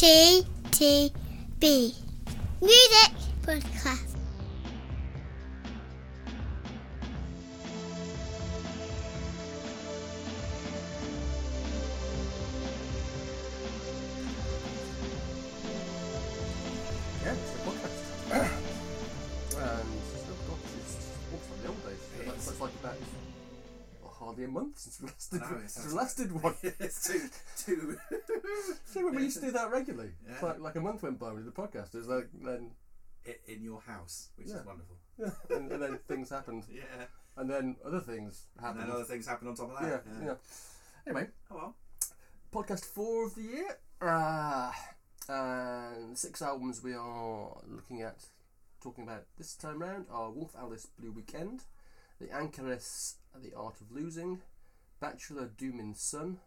T T B Music Podcast. Yeah, it's the podcast. and oh God, it's almost like the old days. It It's, like about well, hardly a month since we last did, I know, it since sounds we last did one. it's too too. So when we used to do that regularly. Yeah. like, like a month went by with the podcast. It was like then in your house, which Yeah. is wonderful. yeah, and, and then things happened, Yeah, and then other things and happened. then other things happened on top of yeah, that. yeah. Anyway, Oh well. podcast four of the year. Uh, and six albums we are looking at, talking about this time round are Wolf Alice Blue Weekend, The Anchoress The Art of Losing, Bachelor Doom Doomin Sun,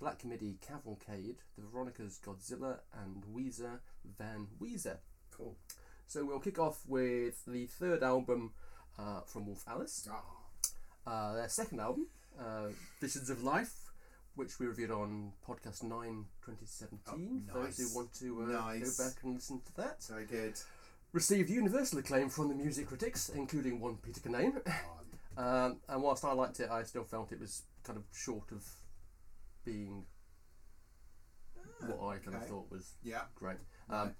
Black Midi Cavalcade, The Veronicas Godzilla, and Weezer Van Weezer. Cool. So we'll kick off with the third album uh, from Wolf Alice, Oh, uh, their second album, uh, Visions of Life, which we reviewed on podcast 9 2017. Oh, Those nice. who want to uh, Nice. go back and listen to that. very good. Received universal acclaim from the music critics, including one Peter Canane. Oh, um, and whilst I liked it, I still felt it was kind of short of being what I kind of thought was yeah, great. Right. Um,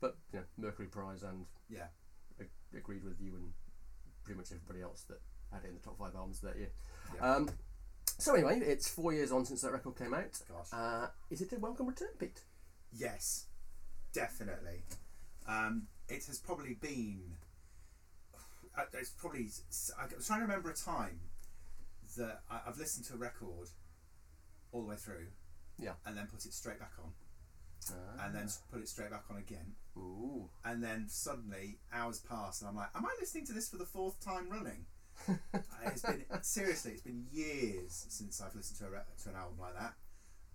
but you know, Mercury Prize and yeah. ag- agreed with you and pretty much everybody else that had it in the top five albums that year. Yeah. Um, so anyway, it's four years on since that record came out. Gosh. Uh, is it a welcome return, Pete? Yes, definitely. Um, it has probably been. uh, It's probably. I was trying to remember a time that I've listened to a record all the way through. Yeah. And then put it straight back on, Uh, and then put it straight back on again, ooh, and then suddenly hours pass, and I'm like, "Am I listening to this for the fourth time running?" It's been seriously, it's been years since I've listened to a to an album like that.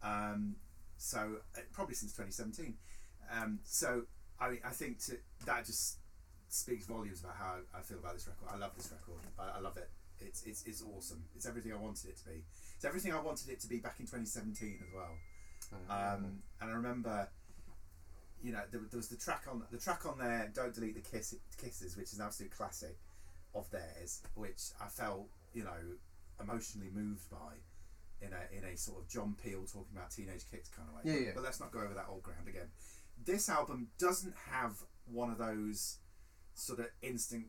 Um, so uh, probably since 2017. Um, so I mean, I think to, that just speaks volumes about how I feel about this record. I love this record. I, I love it. It's, it's it's awesome. It's everything I wanted it to be. It's everything I wanted it to be back in 2017 as well. Um, and I remember, you know, there, there was the track on the track on there. Don't delete the kiss, kisses, which is an absolute classic of theirs, which I felt, you know, emotionally moved by in a in a sort of John Peel talking about teenage kicks kind of way. Yeah, yeah. but let's not go over that old ground again. This album doesn't have one of those sort of instant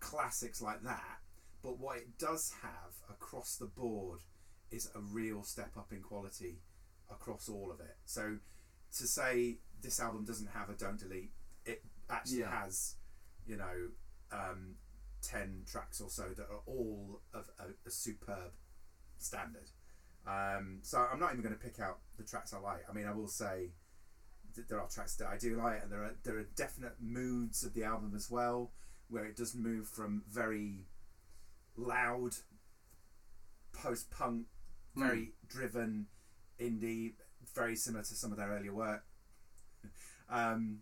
classics like that, but what it does have across the board is a real step up in quality across all of it. So to say this album doesn't have a don't delete, it actually Yeah. has, you know, um, ten tracks or so that are all of a, a superb standard. Um, so I'm not even going to pick out the tracks I like. I mean, I will say that there are tracks that I do like, and there are there are definite moods of the album as well, where it does move from very loud post punk, very driven indie, very similar to some of their earlier work. Um,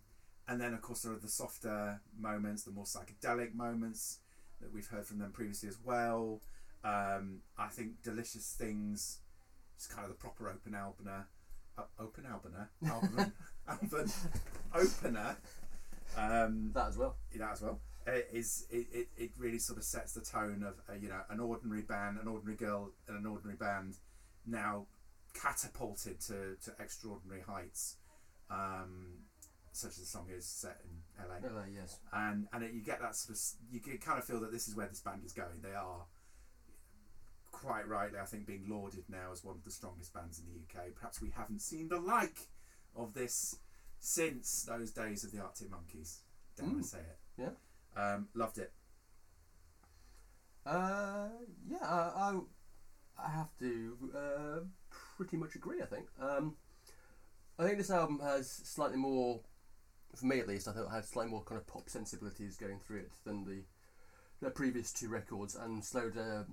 and then, of course, there are the softer moments, the more psychedelic moments that we've heard from them previously as well. Um, I think Delicious Things is kind of the proper open opener. Uh, open opener? Album, album opener. Um, that as well. that as well. It is it, it, it really sort of sets the tone of uh, you know an ordinary band, an ordinary girl, and an ordinary band now catapulted to, to extraordinary heights. Um, such as the song is set in LA, LA, yes. and and it, you get that sort of you can kind of feel that this is where this band is going. They are quite rightly, I think, being lauded now as one of the strongest bands in the UK. Perhaps we haven't seen the like of this since those days of the Arctic Monkeys. Dare I Mm. say it? Yeah. Um, loved it. Uh, yeah, I, I, I have to uh, pretty much agree. I think. Um, I think this album has slightly more, for me at least, I thought it had slightly more kind of pop sensibilities going through it than the the previous two records, and slowed. Uh,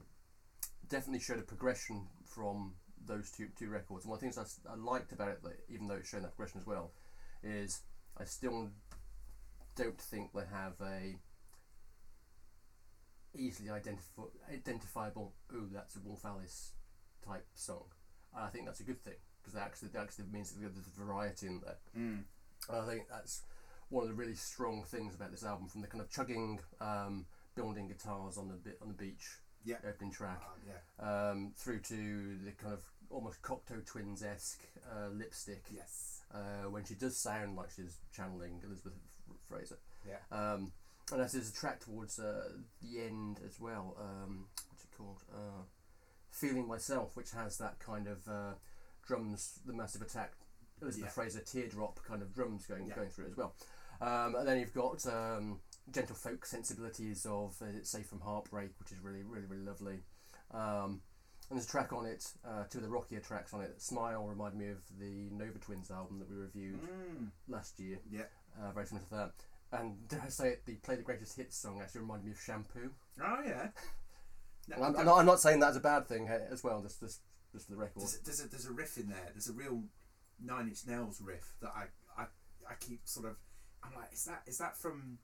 definitely showed a progression from those two two records. And one of the things I liked about it, even though it's shown that progression as well, is I still don't think they have a easily identif- identifiable. Oh, that's a Wolf Alice type song. And I think that's a good thing because that actually that actually means that there's variety in there. Mm. And I think that's one of the really strong things about this album, from the kind of chugging, um, building guitars on the bit on the beach, Yeah. opening track, Ah, yeah. um, through to the kind of almost Cocteau Twins esque uh, lipstick. Yes. Uh, when she does sound like she's channeling Elizabeth Fraser. Yeah. Um, and as there's a track towards uh, the end as well, um, what's it called? Uh, Feeling Myself, which has that kind of uh, drums, the Massive Attack, Elizabeth Yeah. Fraser teardrop kind of drums going Yeah. going through it as well. Um, and then you've got um, gentle folk sensibilities of uh, Safe from Heartbreak, which is really, really, really lovely. Um, and there's a track on it, uh, two of the rockier tracks on it. Smile reminded me of the Nova Twins album that we reviewed Mm. last year, Yeah. uh, very similar to that. And dare I say it, the Play the Greatest Hits song actually reminded me of Shampoo. Oh yeah. No, I'm, I'm, not, I'm not saying that's a bad thing as well, just, just, just for the record. There's, there's a there's a riff in there. There's a real Nine Inch Nails riff that I I, I keep sort of. I'm like, is that is that from?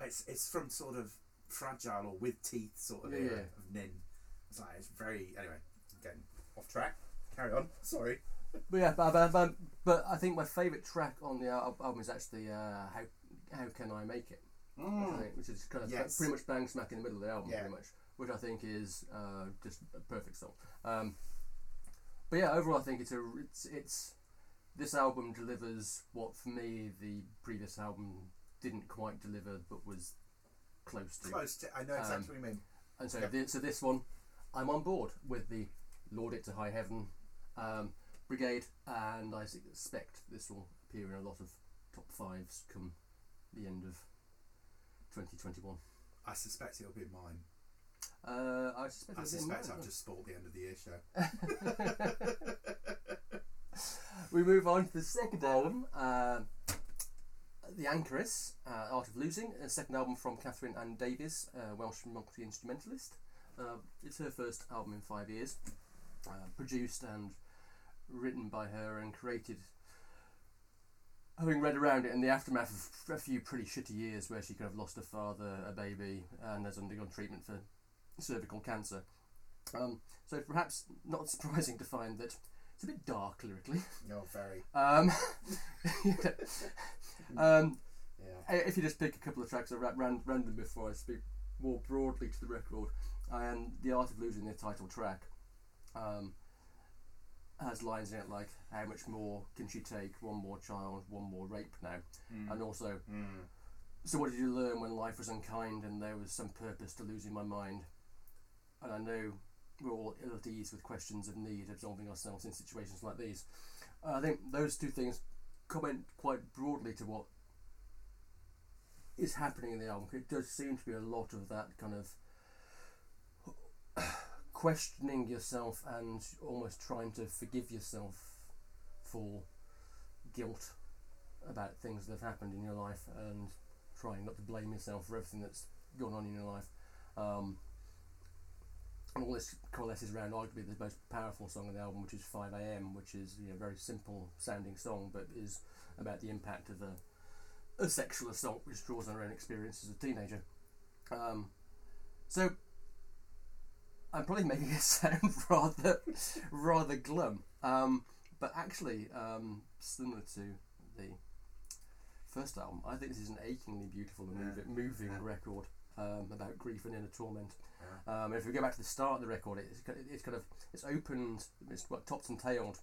It's it's from sort of fragile or with teeth sort of Yeah, era yeah. of Nin. It's like it's very anyway. Getting off track. Carry on. Sorry. But yeah, but, but, but, but I think my favourite track on the album is actually uh, How How Can I Make It? I think, which is kind of Yes. pretty much bang smack in the middle of the album, Yeah. pretty much, which I think is uh, just a perfect song. Um, but yeah, overall, I think it's a it's it's this album delivers what for me the previous album didn't quite deliver, but was close to. Close to. I know exactly Um, what you mean. And so, Yeah. this, so this one, I'm on board with the Lord It to High Heaven um, Brigade, and I expect this will appear in a lot of top fives come the end of 2021. I suspect it'll be mine. Uh, I suspect. I it'll be suspect mine. I've just spoiled the end of the year show. We move on to the second album, uh, The Anchoress, uh, Art of Losing, a second album from Catherine Anne Davies, Welsh multi instrumentalist. Uh, it's her first album in five years, uh, produced and written by her and created. Having read around it in the aftermath of a few pretty shitty years where she could have lost a father, a baby, and has undergone treatment for cervical cancer. Um, so perhaps not surprising to find that it's a bit dark lyrically. No, very. Um, um, Yeah. if you just pick a couple of tracks at ra- ran- random before I speak more broadly to the record, and The Art of Losing, the title track, um, has lines in it like, How much more can she take? One more child, one more rape now. And also, Mm. So what did you learn when life was unkind and there was some purpose to losing my mind? And I know we're all ill at ease with questions of need, absolving ourselves in situations like these. Uh, I think those two things comment quite broadly to what is happening in the album. It does seem to be a lot of that kind of questioning yourself and almost trying to forgive yourself for guilt about things that have happened in your life and trying not to blame yourself for everything that's gone on in your life. Um, and all this coalesces around arguably the most powerful song on the album, which is 5 a.m., which is you know, a very simple sounding song, but is about the impact of a, a sexual assault which draws on her own experience as a teenager. Um, so I'm probably making it sound rather rather glum, um, but actually um, similar to the first album, I think this is an achingly beautiful and Yeah. moving, Yeah. record um, about grief and inner torment. Yeah. Um, if we go back to the start of the record, it's, it's kind of it's opened, it's what topped and tailed.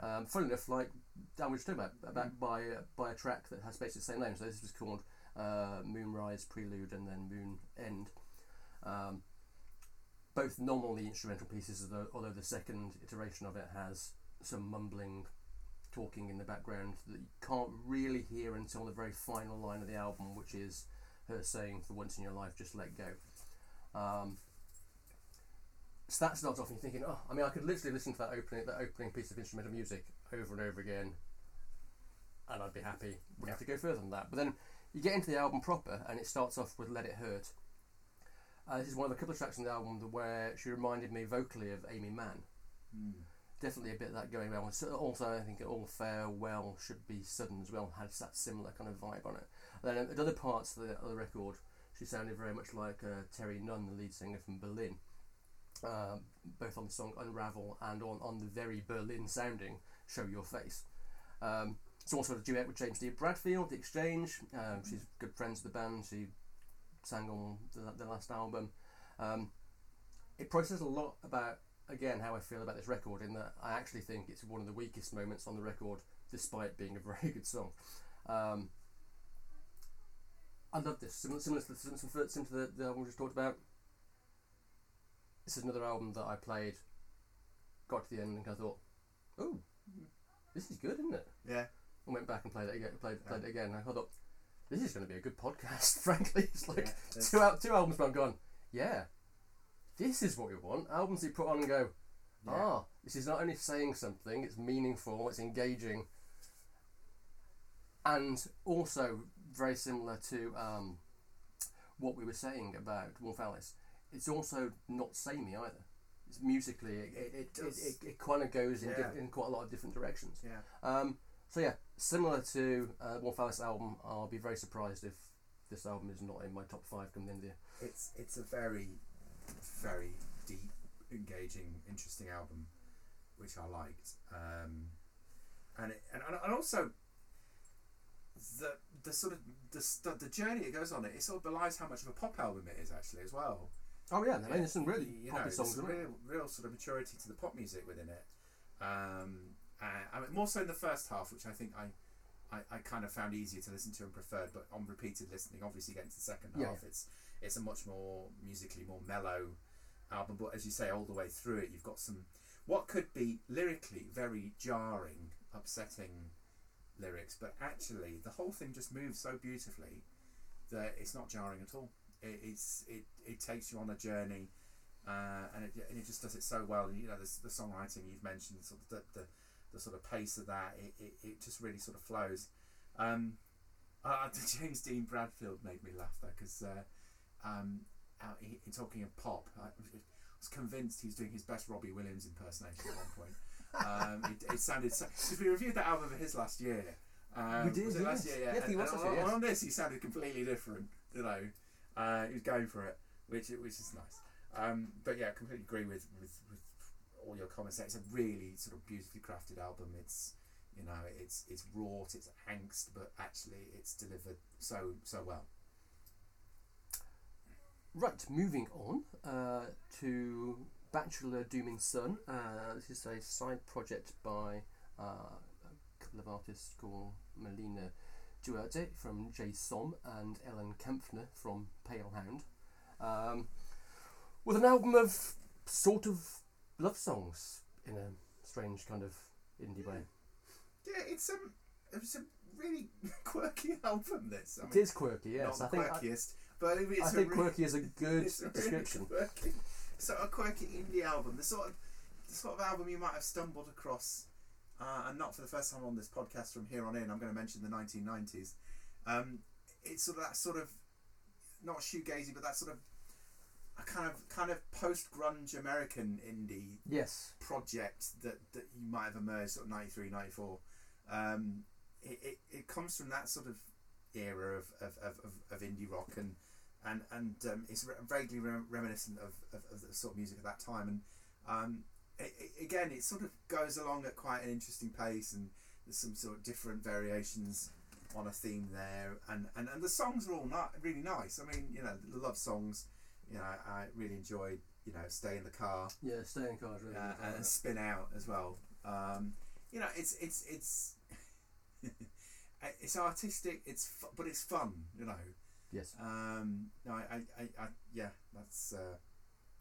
Um, funny enough, like Dan was talking about, about by uh, by a track that has basically the same name. So this was called uh, Moonrise Prelude and then Moon End. Um, both nominally instrumental pieces, although, although the second iteration of it has some mumbling, talking in the background that you can't really hear until the very final line of the album, which is her saying, "For once in your life, just let go." Um, so that starts off and you're thinking, oh, I mean, I could literally listen to that opening that opening piece of instrumental music over and over again, and I'd be happy. Wouldn't have to go further than that. But then you get into the album proper, and it starts off with "Let It Hurt." Uh, this is one of a couple of tracks on the album where she reminded me vocally of Aimee Mann. Mm. Definitely a bit of that going on. So also, I think "All Farewell Should Be Sudden" as well has that similar kind of vibe on it. And then at other parts of the, of the record, she sounded very much like uh, Terri Nunn, the lead singer from Berlin. Um, both on the song Unravel and on, on the very Berlin sounding Show Your Face. Um, it's also a duet with James Dean Bradfield, The Exchange. Um, she's good friends with the band. She sang on the, the last album. Um, it processes a lot about, again, how I feel about this record, in that I actually think it's one of the weakest moments on the record, despite being a very good song. Um, I love this. Similar, similar to, the, similar to the, the album we just talked about. This is another album that I played, got to the end, and of thought, oh, this is good, isn't it? Yeah. And went back and played it again. Played, played Yeah. it again. I thought, this is going to be a good podcast. Frankly, it's like Yeah, two out two albums, but I'm gone. Yeah, this is what we want. Albums you put on and go, Yeah. ah, this is not only saying something; it's meaningful, it's engaging, and also very similar to um, what we were saying about Wolf Alice. It's also not samey either. It's musically, it it, it, it, it, it kind of goes in, Yeah. diff- in quite a lot of different directions. Yeah. Um, so yeah, similar to uh, Wolf Alice album, I'll be very surprised if this album is not in my top five come the end of the year. It's it's a very, very deep, engaging, interesting album, which I liked. Um, and, it, and and also the the sort of the the journey it goes on it it sort of belies how much of a pop album it is actually as well. Oh yeah, I mean, there's some really you know, songs. there's real, real sort of maturity to the pop music within it. Um, and, I mean, more so in the first half, which I think I, I, I kind of found easier to listen to and preferred. But on repeated listening, obviously getting to the second Yeah. half, it's it's a much more musically more mellow album. But as you say, all the way through it, you've got some what could be lyrically very jarring, upsetting lyrics, but actually the whole thing just moves so beautifully that it's not jarring at all. It, it's it, it takes you on a journey, uh, and it and it just does it so well. And, You know, the, the songwriting you've mentioned, sort of the, the, the sort of pace of that, it, it, it just really sort of flows. Um, uh, James Dean Bradfield made me laugh though because uh, um, out, he, he- talking of pop, I was convinced he was doing his best Robbie Williams impersonation at one point. um, it, it sounded so we reviewed that album of his last year. Um, We did, it last year? Yeah, Yes, he And- was and on, yes. on this, he sounded completely different. You know, uh, he was going for it, which which is nice. Um, but yeah, I completely agree with, with, with all your comments. It's a really sort of beautifully crafted album. It's you know, it's it's wrought, it's angst, but actually it's delivered so so well. Right, moving on uh, to Bachelor Dooming Sun. Uh, this is a side project by uh, a couple of artists called Melina Duterte from Jay Som and Ellen Kempner from Palehound. Um, with an album of sort of love songs in a strange kind of indie way. Yeah, it's um, it's a really quirky album. This, I It is quirky, yes. I think, the I, but it's I think really- quirky is a good really description. quirky, sort of quirky indie album. The sort of the sort of album you might have stumbled across, uh, and not for the first time on this podcast. From here on in, I'm going to mention the 1990s. Um, it's sort of that sort of not shoegazy, but that sort of a kind of kind of post grunge American indie Yes. project that, that you might have emerged sort of 93 94 um, it, it, it comes from that sort of era of, of, of, of, indie rock and and, and um, it's re- vaguely re- reminiscent of, of, of the sort of music of that time. And um, it, it, again it sort of goes along at quite an interesting pace and there's some sort of different variations on a theme there. And, and, and the songs are all not really nice. I mean you know the love songs you know I, I really enjoyed you know stay in the car Yeah, staying cards really. uh, good. and spin out as well. Um, you know, it's it's it's it's artistic. It's fu- but it's fun. You know. yes. Um, no, I, I, I, yeah, that's uh,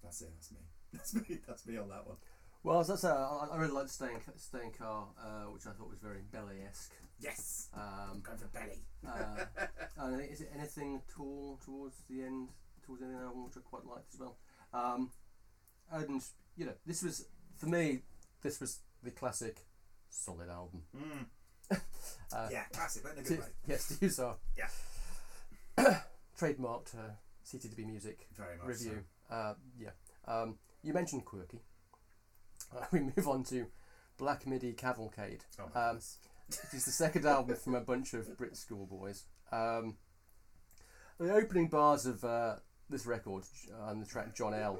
that's it. That's me. That's me. That's me on that one. Well, as I say, I, I really liked Staying Staying Car, uh, which I thought was very Belly esque. Yes. Um, I'm going for belly. uh, and is it anything at all towards the end, towards the end of the album, which I quite liked as well. Um, and you know, this was for me, this was the classic solid album. Mm. Uh, Yeah, classic, but in a to, good way. yes, to use our Yeah. trademarked uh, CTDB music Very much. review. Uh, yeah. Um, you mentioned quirky. Uh, we move on to Black Midi Cavalcade. So. Oh Um, is the second album from a bunch of Brit schoolboys. Um, the opening bars of uh, this record uh, and the track John L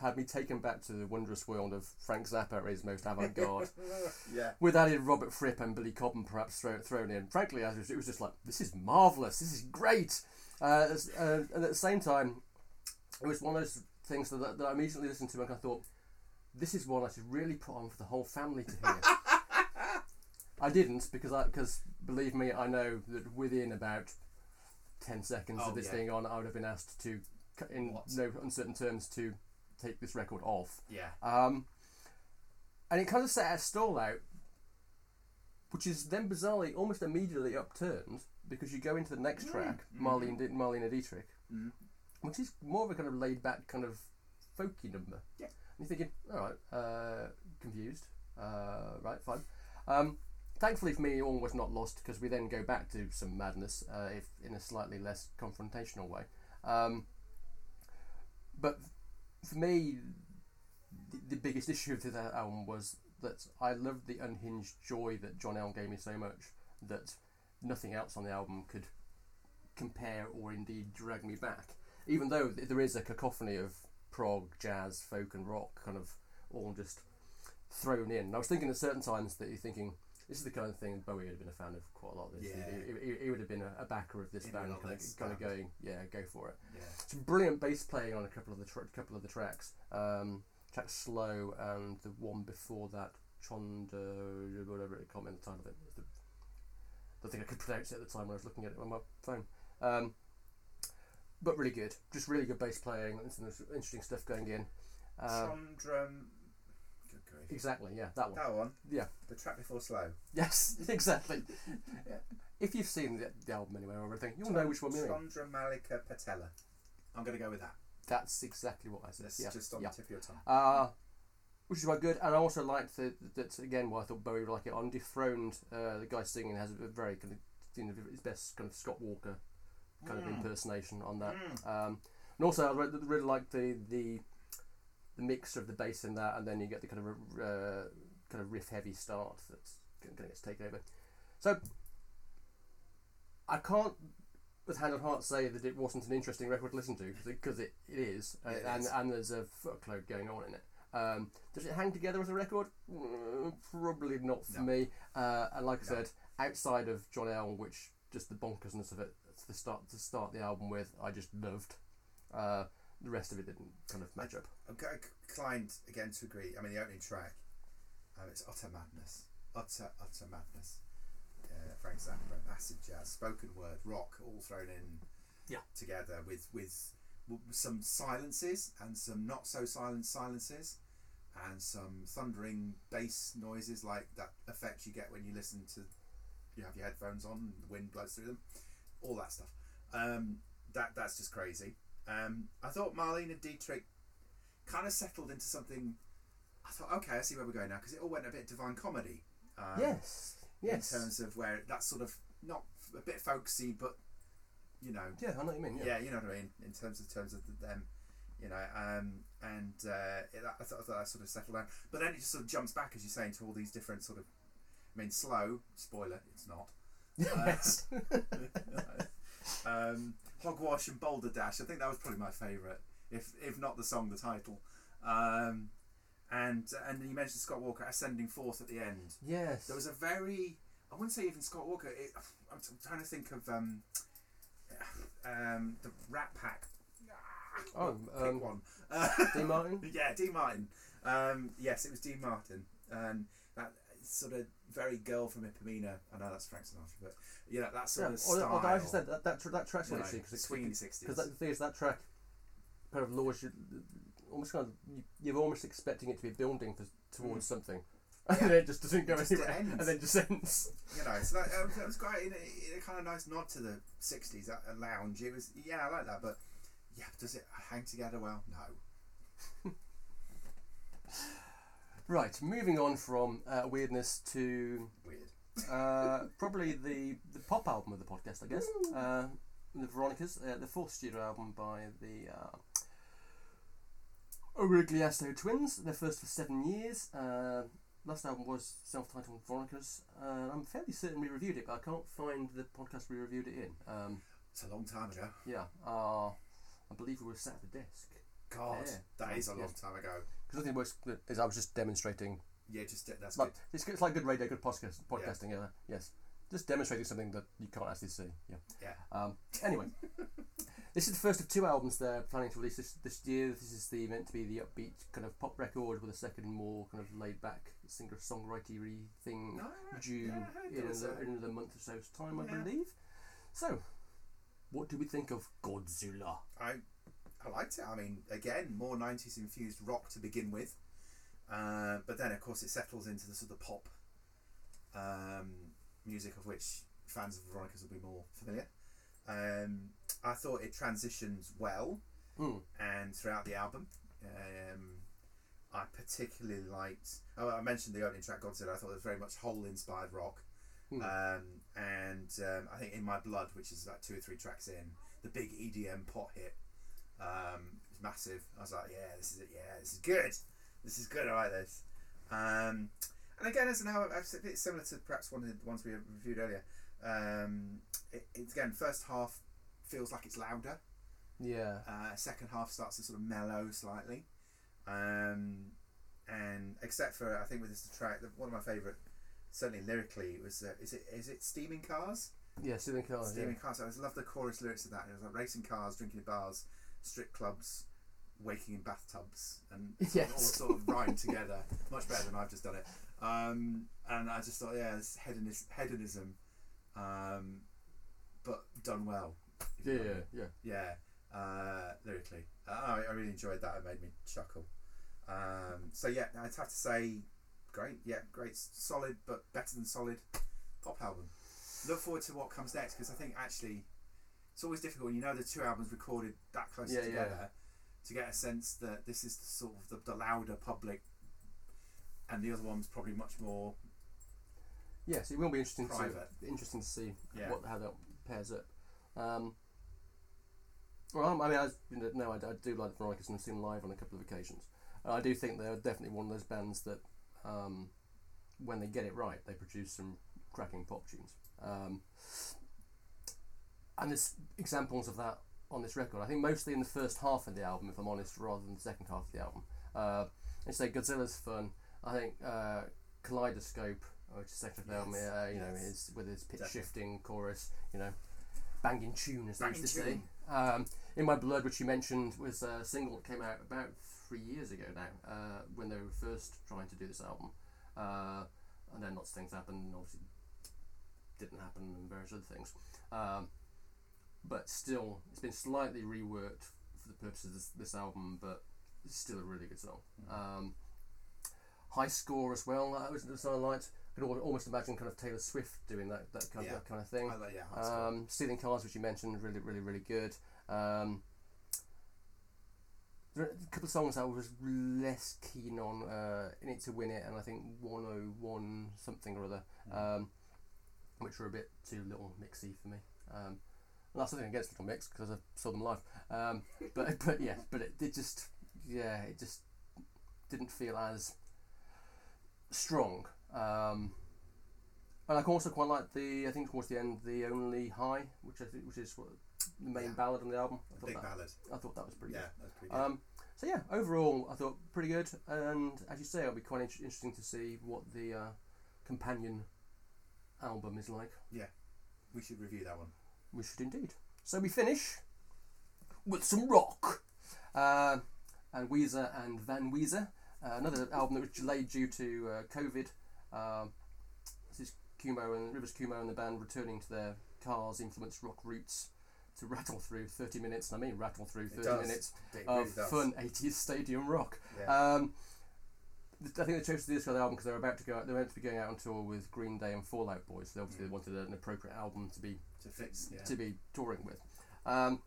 had me taken back to the wondrous world of Frank Zappa at his most avant-garde, Yeah. with added Robert Fripp and Billy Cobham perhaps thrown, thrown in. Frankly, I was, it was just like, this is marvellous, this is great. Uh, uh, and at the same time, it was one of those things that, that I immediately listened to and I thought, this is one I should really put on for the whole family to hear. I didn't because I because believe me, I know that within about ten seconds Oh, of this yeah. being on, I would have been asked to, in no uncertain terms, to take this record off. Yeah. Um, and it kind of set a stall out, which is then bizarrely almost immediately upturned because you go into the next track, Marlene, Di- Marlene Dietrich, Mhm. which is more of a kind of laid back kind of folky number. Yeah. And you're thinking, all right, uh, confused, uh, right, fine. Um, thankfully for me, all was not lost because we then go back to some madness, uh, if in a slightly less confrontational way. Um, but for me, the, the biggest issue of that album was that I loved the unhinged joy that John L gave me so much that nothing else on the album could compare or indeed drag me back. Even though there is a cacophony of prog, jazz, folk, and rock kind of all just thrown in. And I was thinking at certain times that you're thinking, this is the kind of thing Bowie would have been a fan of quite a lot of this. Yeah. He, he, he would have been a, a backer of this band, kind of, kind of going, yeah, go for it. Yeah. Some brilliant bass playing on a couple of the couple of the tracks. Um, track slow and the one before that, Chonda, whatever it can't remember the title of it. The, the thing I could pronounce it at the time when I was looking at it on my phone. Um, but really good, just really good bass playing and some interesting stuff going in. Um. Good exactly, yeah, that one. That one. Yeah. The track before slow. Yes, exactly. If you've seen the, the album anyway or everything, you'll know which one we mean. Chondromalacia Patella. I'm going to go with that. That's exactly what I said. That's yeah, just on yeah. the tip of your tongue. Uh, which is quite good, and I also liked that. That again, why I thought Bowie would like it on Dethroned. Uh, the guy singing has a very kind of you know, his best kind of Scott Walker kind of impersonation on that. Um, and also, I re- really like the the the mix of the bass in that, and then you get the kind of uh, kind of riff heavy start that's going to get taken over. So I can't, with hand on heart, say that it wasn't an interesting record to listen to because it, it is, uh, It and is. and there's a fuckload going on in it. Um, does it hang together as a record? Mm, Probably not for No. me. Uh, and like I No. said, outside of John L, which just the bonkersness of it to start to start the album with, I just loved. Uh, the rest of it didn't kind of match up. I'm g- inclined again to agree. I mean, the opening track, um, it's utter madness, utter utter madness. Uh, Frank Zappa, acid jazz, spoken word, rock, all thrown in Yeah. together with with some silences and some not so silent silences, and some thundering bass noises like that effect you get when you listen to you have your headphones on and the wind blows through them, all that stuff. Um, that that's just crazy. Um, I thought Marlene and Dietrich kind of settled into something. I thought, okay, I see where we're going now because it all went a bit divine comedy. Um, yes, yes. In terms of where that's sort of not a bit folksy, but you know, yeah, I know what you mean. yeah, Yeah. you know what I mean. In terms of terms of them, you know, um, and uh, it, I, thought, I thought that sort of settled down. But then it just sort of jumps back, as you say, into all these different sort of. I mean, slow. Spoiler: it's not. yes. um, Hogwash and Balderdash. I think that was probably my favourite, if if not the song, the title. Um, and and you mentioned Scott Walker ascending forth at the end. yes. There was a very I wouldn't say even Scott Walker. It, I'm t- trying to think of um, um, the Rat Pack. Oh, pick um, one. Dean Martin. yeah, Dean Martin. Um, yes, it was Dean Martin, that sort of very girl from Ipanema. I know that's Frank Sinatra, but you know that sort Yeah, of style. although, although I just said that that, tr- that track's you know, interesting because swinging sixties. because the thing is that track kind of lures you almost kind of you, you're almost expecting it to be building for, towards something, and then it just doesn't go Mm. Just anywhere, ends. and then just ends. you know, so that, um, that was quite in a, in a kind of nice nod to the '60s a, a lounge. It was, yeah, I like that, but yeah, does it hang together well? No. Right, moving on from uh, weirdness to Weird. uh, probably the the pop album of the podcast, I guess. Uh, the Veronicas, uh, the fourth studio album by the uh, Origliasso twins. Their first for seven years. Uh, last album was self-titled Veronicas. Uh, I'm fairly certain we reviewed it, but I can't find the podcast we reviewed it in. Um, It's a long time ago. yeah. Uh, I believe we were sat at the desk. God, Yeah. that is a long Yes. time ago. Because nothing worse than- is I was just demonstrating. Yeah, just that's Like, good. it's, good- it's like good radio, good podcast, podcasting. Yeah. Yes. Just demonstrating something that you can't actually see. Yeah. Yeah. Um, anyway, this is the first of two albums they're planning to release this, this year. This is the meant to be the upbeat kind of pop record with a second, more kind of laid back singer songwritery thing No, due Yeah, in another, in another month or so's time, I believe. So, what do we think of Godzilla? I I liked it. I mean, again, more nineties infused rock to begin with, uh, but then of course it settles into the sort of pop um, music of which fans of Veronica's will be more familiar. Um, I thought it transitions well, Hmm. and throughout the album, um, I particularly liked. Oh, I mentioned the opening track Godzilla. I thought it was very much Hole inspired rock. Hmm. Um, and um, I think In My Blood, which is like two or three tracks in, the big EDM pot hit, um, is massive. I was like, yeah, this is it. Yeah, this is good. This is good. I like this. Um, and again, as an album, it's similar to perhaps one of the ones we reviewed earlier. Um, it, it's again, first half feels like it's louder. Yeah. Uh, second half starts to sort of mellow slightly, um, and except for I think with this track, the- one of my favourite, certainly lyrically, was uh, is it is it steaming cars? Yeah, steaming Cars. Yeah. steaming cars. I just love the chorus lyrics of that. It was like racing cars, drinking bars, strip clubs, waking in bathtubs, and Yes. all sort of rhyme together. Much better than I've just done it. Um, and I just thought, yeah, this hedonis- hedonism, um, but done well. Yeah, know what I yeah, yeah. Yeah, uh, lyrically, uh, I, I really enjoyed that. It made me chuckle. Um, so yeah, I'd have to say, great. Yeah, great, solid, but better than solid pop album. Look forward to what comes next because I think actually it's always difficult when you know the two albums recorded that close Yeah, yeah. together to get a sense that this is the sort of the, the louder public, and the other one's probably much more Yeah, so it will be interesting Private. to interesting to see Yeah. what how that pairs up. Um, well, I mean, know, no, I, I do like the Veronicas and I've seen them live on a couple of occasions. Uh, I do think they're definitely one of those bands that, um, when they get it right, they produce some cracking pop tunes. Um, and there's examples of that on this record. I think mostly in the first half of the album, if I'm honest, rather than the second half of the album. Uh, and say Godzilla's fun. I think uh, Kaleidoscope, which is the second the album, uh, you know, is with his pitch Definitely. shifting chorus, you know, banging tune as they used to say. Um, In My Blood, which you mentioned, was a single that came out about three years ago now, uh, when they were first trying to do this album. Uh, and then lots of things happened, and obviously didn't happen, and various other things. Um, but still, it's been slightly reworked for the purposes of this, this album, but it's still a really good song. Um, high score as well, that was the song I liked. I could almost imagine kind of Taylor Swift doing that, that, kind, Yeah. of, that kind of thing. I like yeah. Um, Stealing Cars, which you mentioned, really, really, really good. Um, there are a couple of songs I was less keen on uh, in it to win it, and I think 101 something or other, um, which were a bit too little mixy for me. Um, and that's nothing against Little Mix because I saw them live, um, but but yeah, but it, it just yeah, it just didn't feel as strong. Um, and I also quite like the I think towards the end the only high, which I think which is what, the main Yeah. ballad on the album. I thought Big that ballad. I thought that was pretty Yeah, good. that's pretty good. Um, so yeah, overall I thought pretty good, and as you say, it'll be quite inter- interesting to see what the uh, companion album is like. Yeah, we should review that one. We should indeed. So we finish with some rock, uh, and Weezer and Van Weezer, uh, another album that was delayed due to uh, COVID. Um this is Cuomo and Rivers Cuomo and the band returning to their cars influenced rock roots to rattle through 30 minutes, and I mean rattle through 30 does. minutes of does. fun 80s stadium rock. Yeah. Um, th- I think they chose to do this for the album because they're about to go. They're meant to be going out on tour with Green Day and Fallout Boy, so they obviously Mm. wanted an appropriate album to be to fix. Yeah. to be touring with. Um,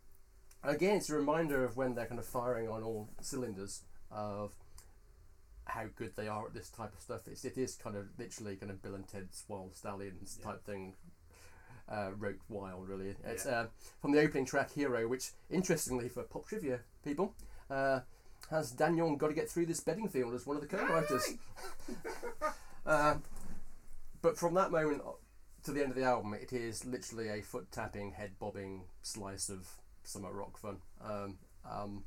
again, it's a reminder of when they're kind of firing on all cylinders of how good they are at this type of stuff. It's, it is kind of literally kind of Bill and Ted's Wild Stallions Yeah. type thing. Uh, wrote wild, really. It's Yeah. uh, from the opening track, Hero, which, interestingly, for pop trivia people, uh, has Daniel got to get through this Bedingfield as one of the co-writers. uh, but from that moment to the end of the album, it is literally a foot tapping, head bobbing slice of summer rock fun. Um, Um,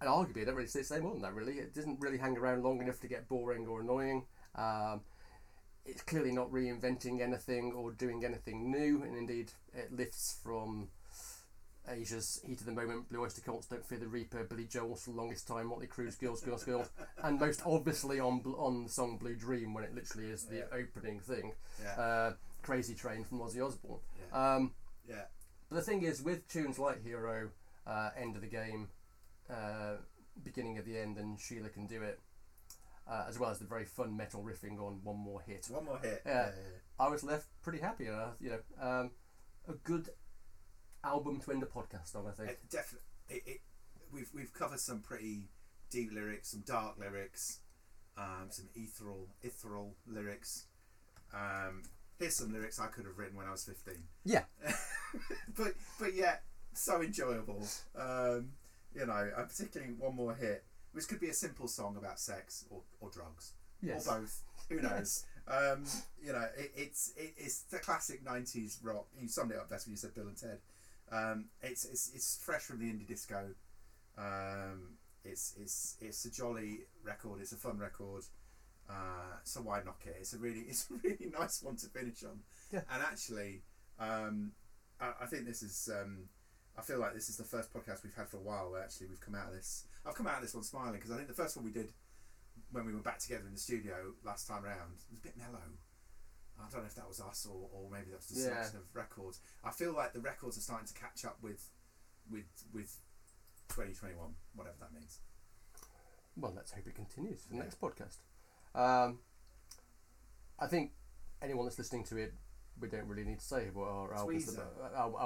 and arguably, I don't really say the same more than that. Really, it doesn't really hang around long enough to get boring or annoying. Um, it's clearly not reinventing anything or doing anything new, and indeed, it lifts from Asia's Heat of the Moment, Blue Oyster Cults, Don't Fear the Reaper, Billy Joel's for the longest time, Motley Crue's Girls, Girls, Girls, and most obviously on on the song Blue Dream when it literally is the Yeah. opening thing. Yeah. Uh, Crazy Train from Ozzy Osbourne. Yeah. Um, yeah. but the thing is, with tunes like Hero, uh, End of the Game, uh, Beginning of the End, and Sheila Can Do It, uh, as well as the very fun metal riffing on One More Hit, One more hit. Yeah. I was left pretty happy. You know, um, a good album to end a podcast on, I think. It definitely. It, it, we've we've covered some pretty deep lyrics, some dark lyrics, um, some ethereal ethereal lyrics. Um, here's some lyrics I could have written when I was fifteen. Yeah. but but yet so enjoyable. Um, you know, uh, particularly one more hit, which could be a simple song about sex or, or drugs Yes. or both. Who knows? um, you know, it, it's it, it's the classic '90s rock. You summed it up best when you said Bill and Ted. Um, it's, it's it's fresh from the indie disco. Um, it's it's it's a jolly record. It's a fun record. Uh, so why knock it? It's a really it's a really nice one to finish on. Yeah. And actually, um, I, I think this is. Um, I feel like this is the first podcast we've had for a while where actually we've come out of this. I've come out of this one smiling because I think the first one we did when we were back together in the studio last time around was a bit mellow. I don't know if that was us or, or maybe that was the Yeah. selection of records. I feel like the records are starting to catch up with with with 2021, whatever that means. Well, let's hope it continues for the Yeah. next podcast. Um, I think anyone that's listening to it, we don't really need to say what our albums, Tweezer. our albums